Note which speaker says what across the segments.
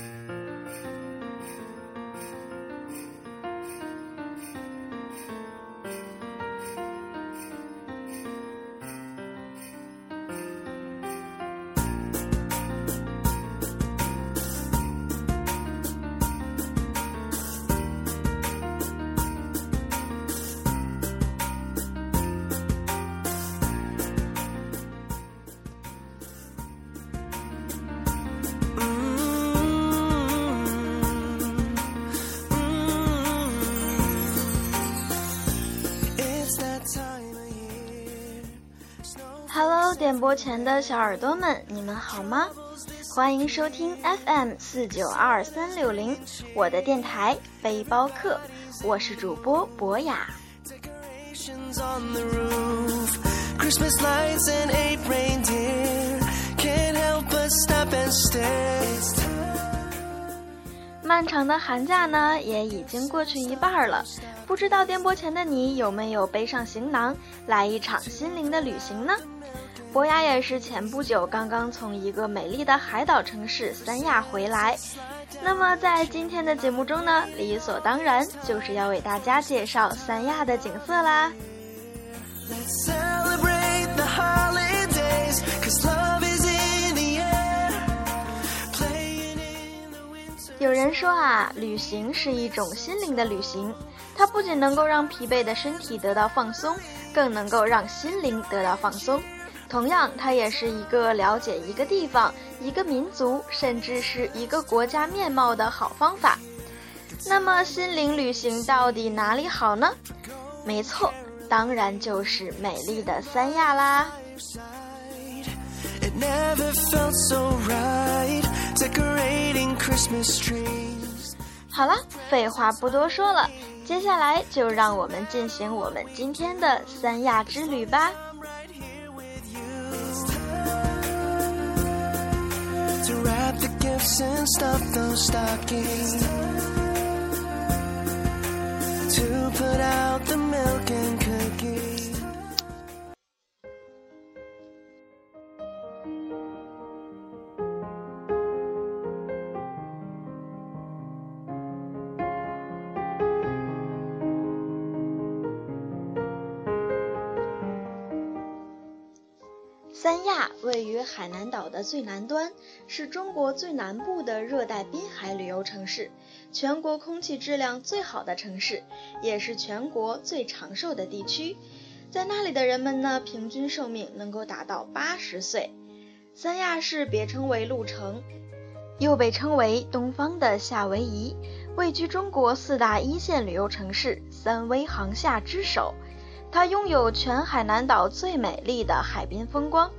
Speaker 1: and 电波前的小耳朵们，你们好吗？欢迎收听 FM 四九二三六零，我的电台背包客，我是主播博雅。漫长的寒假呢，也已经过去一半了。不知道电波前的你有没有背上行囊，来一场心灵的旅行呢？博雅也是前不久刚刚从一个美丽的海岛城市三亚回来。那么在今天的节目中呢，理所当然就是要为大家介绍三亚的景色啦。有人说啊，旅行是一种心灵的旅行，它不仅能够让疲惫的身体得到放松，更能够让心灵得到放松。同样，它也是一个了解一个地方、一个民族，甚至是一个国家面貌的好方法。那么，心灵旅行到底哪里好呢？没错，当然就是美丽的三亚啦。好了，废话不多说了，接下来就让我们进行我们今天的三亚之旅吧。And stuff those stockings to put out the milk and cookies. 三亚位于海南岛的最南端，是中国最南部的热带滨海旅游城市，全国空气质量最好的城市，也是全国最长寿的地区。在那里的人们呢，平均寿命能够达到八十岁。三亚市别称为鹿城，又被称为东方的夏威夷，位居中国四大一线旅游城市三威航厦之首。它拥有全海南岛最美丽的海滨风光，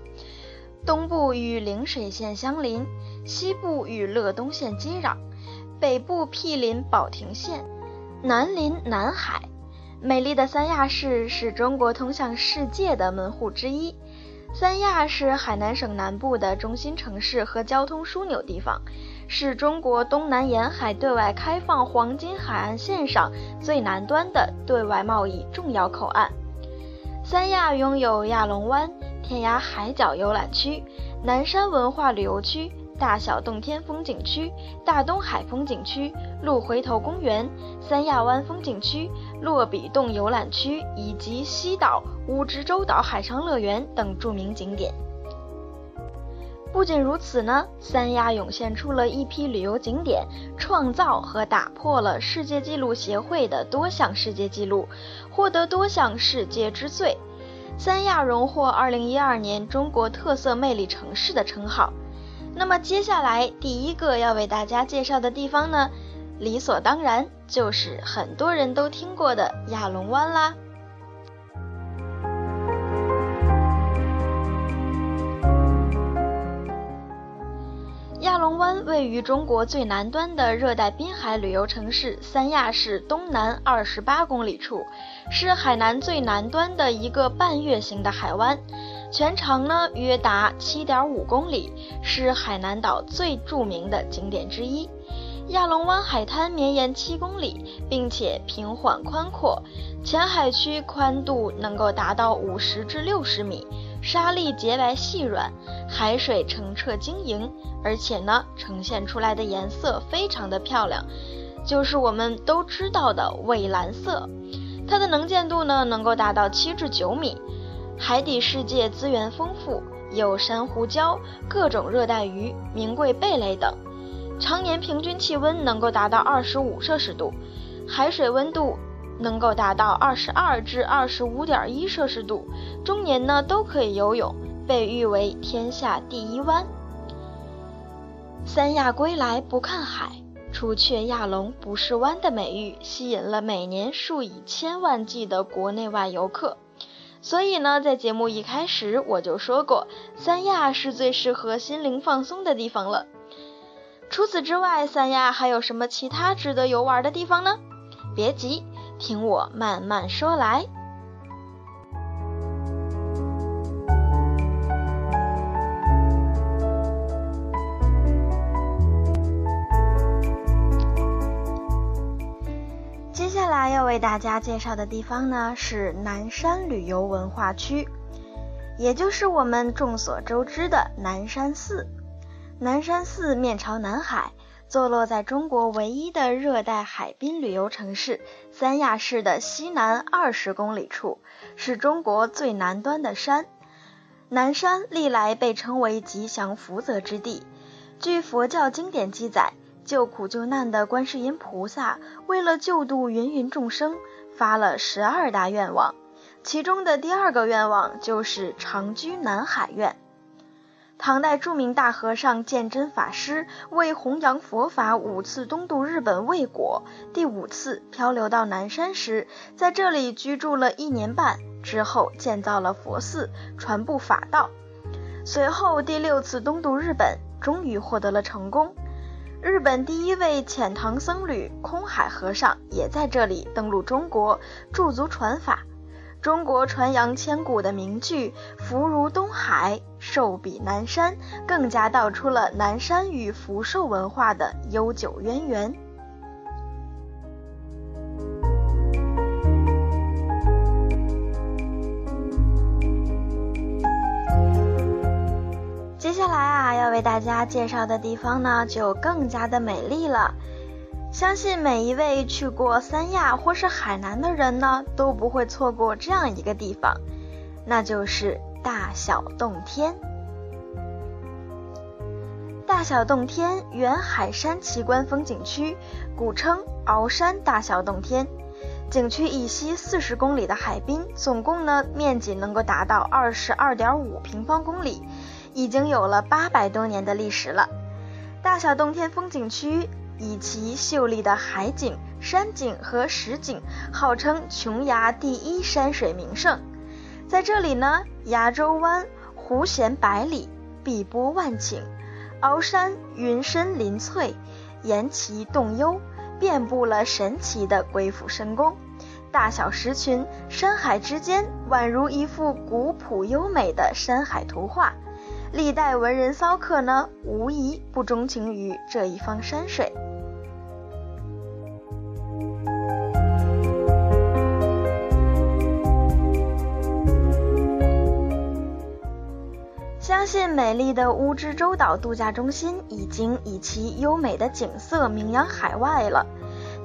Speaker 1: 东部与陵水县相邻，西部与乐东县接壤，北部毗邻保亭县，南临南海。美丽的三亚市是中国通向世界的门户之一。三亚是海南省南部的中心城市和交通枢纽地方，是中国东南沿海对外开放黄金海岸线上最南端的对外贸易重要口岸。三亚拥有亚龙湾、天涯海角游览区、南山文化旅游区、大小洞天风景区、大东海风景区、鹿回头公园、三亚湾风景区、落笔洞游览区以及西岛、蜈支洲岛海上乐园等著名景点。不仅如此呢，三亚涌现出了一批旅游景点，创造和打破了世界纪录协会的多项世界纪录，获得多项世界之最。三亚荣获2012年中国特色魅力城市的称号。那么接下来第一个要为大家介绍的地方呢，理所当然就是很多人都听过的亚龙湾啦。龙湾位于中国最南端的热带滨海旅游城市三亚市东南二十八公里处，是海南最南端的一个半月形的海湾，全长呢约达七点五公里，是海南岛最著名的景点之一。亚龙湾海滩绵延七公里，并且平缓宽阔，浅海区宽度能够达到五十至六十米。沙粒洁白细软，海水澄澈晶莹，而且呢，呈现出来的颜色非常的漂亮，就是我们都知道的蔚蓝色。它的能见度呢，能够达到七至九米。海底世界资源丰富，有珊瑚礁、各种热带鱼、名贵贝类等。常年平均气温能够达到二十五摄氏度，海水温度能够达到二十二至二十五点一摄氏度，中年呢都可以游泳，被誉为天下第一湾。三亚归来不看海，除却亚龙不是湾的美誉，吸引了每年数以千万计的国内外游客。所以呢，在节目一开始我就说过，三亚是最适合心灵放松的地方了。除此之外，三亚还有什么其他值得游玩的地方呢？别急，听我慢慢说来。接下来要为大家介绍的地方呢，是南山旅游文化区，也就是我们众所周知的南山寺。南山寺面朝南海，坐落在中国唯一的热带海滨旅游城市三亚市的西南二十公里处，是中国最南端的山。南山历来被称为吉祥福泽之地。据佛教经典记载，救苦救难的观世音菩萨为了救度芸芸众生，发了十二大愿望，其中的第二个愿望就是长居南海愿。唐代著名大和尚鉴真法师为弘扬佛法五次东渡日本未果，第五次漂流到南山时，在这里居住了一年半，之后建造了佛寺，传布法道。随后第六次东渡日本，终于获得了成功。日本第一位遣唐僧侣空海和尚也在这里登陆中国，驻足传法。中国传扬千古的名句“福如东海，寿比南山”，更加道出了南山与福寿文化的悠久渊源。接下来啊，要为大家介绍的地方呢，就更加的美丽了。相信每一位去过三亚或是海南的人呢，都不会错过这样一个地方，那就是大小洞天。大小洞天原海山奇观风景区，古称鳌山大小洞天。景区以西四十公里的海滨，总共呢面积能够达到二十二点五平方公里，已经有了八百多年的历史了。大小洞天风景区。以其秀丽的海景、山景和石景，号称琼崖第一山水名胜。在这里呢，崖洲湾湖咸百里，碧波万顷；鳌山云深林翠，岩奇洞幽，遍布了神奇的鬼斧神工。大小石群，山海之间宛如一幅古朴优美的山海图画。历代文人骚客呢，无疑不钟情于这一方山水。相信美丽的乌支洲岛度假中心已经以其优美的景色名扬海外了。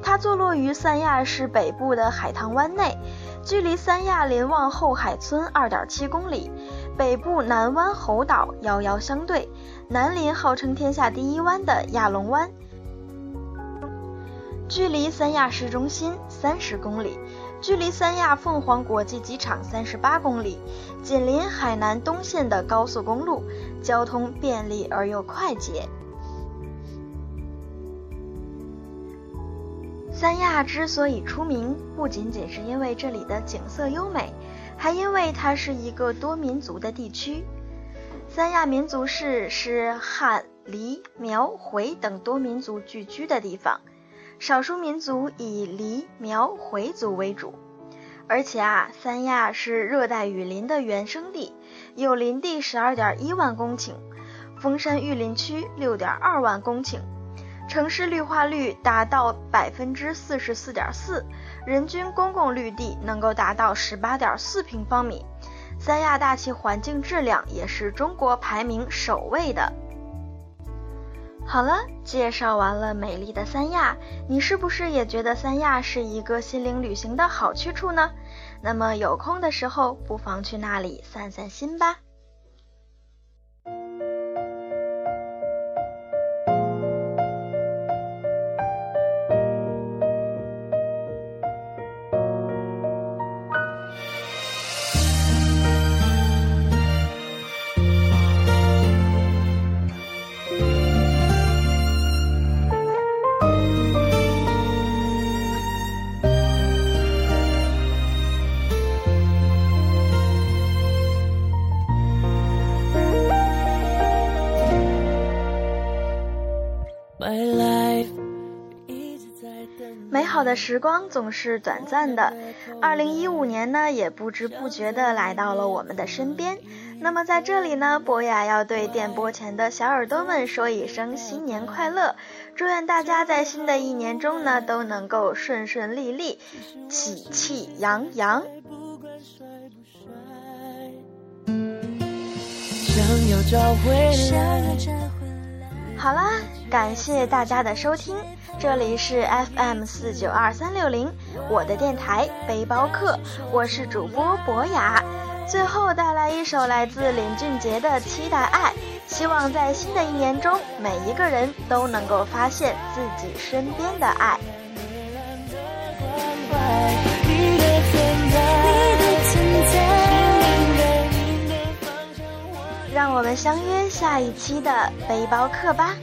Speaker 1: 它坐落于三亚市北部的海棠湾内，距离三亚临望后海村二点七公里，北部南湾猴岛遥遥相对，南临号称天下第一湾的亚龙湾，距离三亚市中心三十公里。距离三亚凤凰国际机场三十八公里，紧邻海南东线的高速公路，交通便利而又快捷。三亚之所以出名，不仅仅是因为这里的景色优美，还因为它是一个多民族的地区。三亚民族市是汉、黎、苗、回等多民族聚居的地方。少数民族以黎、苗、回族为主，而且啊，三亚是热带雨林的原生地，有林地十二点一万公顷，峰山育林区六点二万公顷，城市绿化率达到百分之四十四点四，人均公共绿地能够达到十八点四平方米。三亚大气环境质量也是中国排名首位的。好了，介绍完了美丽的三亚，你是不是也觉得三亚是一个心灵旅行的好去处呢？那么有空的时候，不妨去那里散散心吧。的时光总是短暂的，二零一五年呢，也不知不觉的来到了我们的身边。那么在这里呢，博雅要对电波前的小耳朵们说一声新年快乐，祝愿大家在新的一年中呢，都能够顺顺利利，喜气洋洋。好啦，感谢大家的收听，这里是 FM 四九二三六零，我的电台背包客，我是主播博雅。最后带来一首来自林俊杰的《期待爱》，希望在新的一年中，每一个人都能够发现自己身边的爱。我们相约下一期的背包客吧。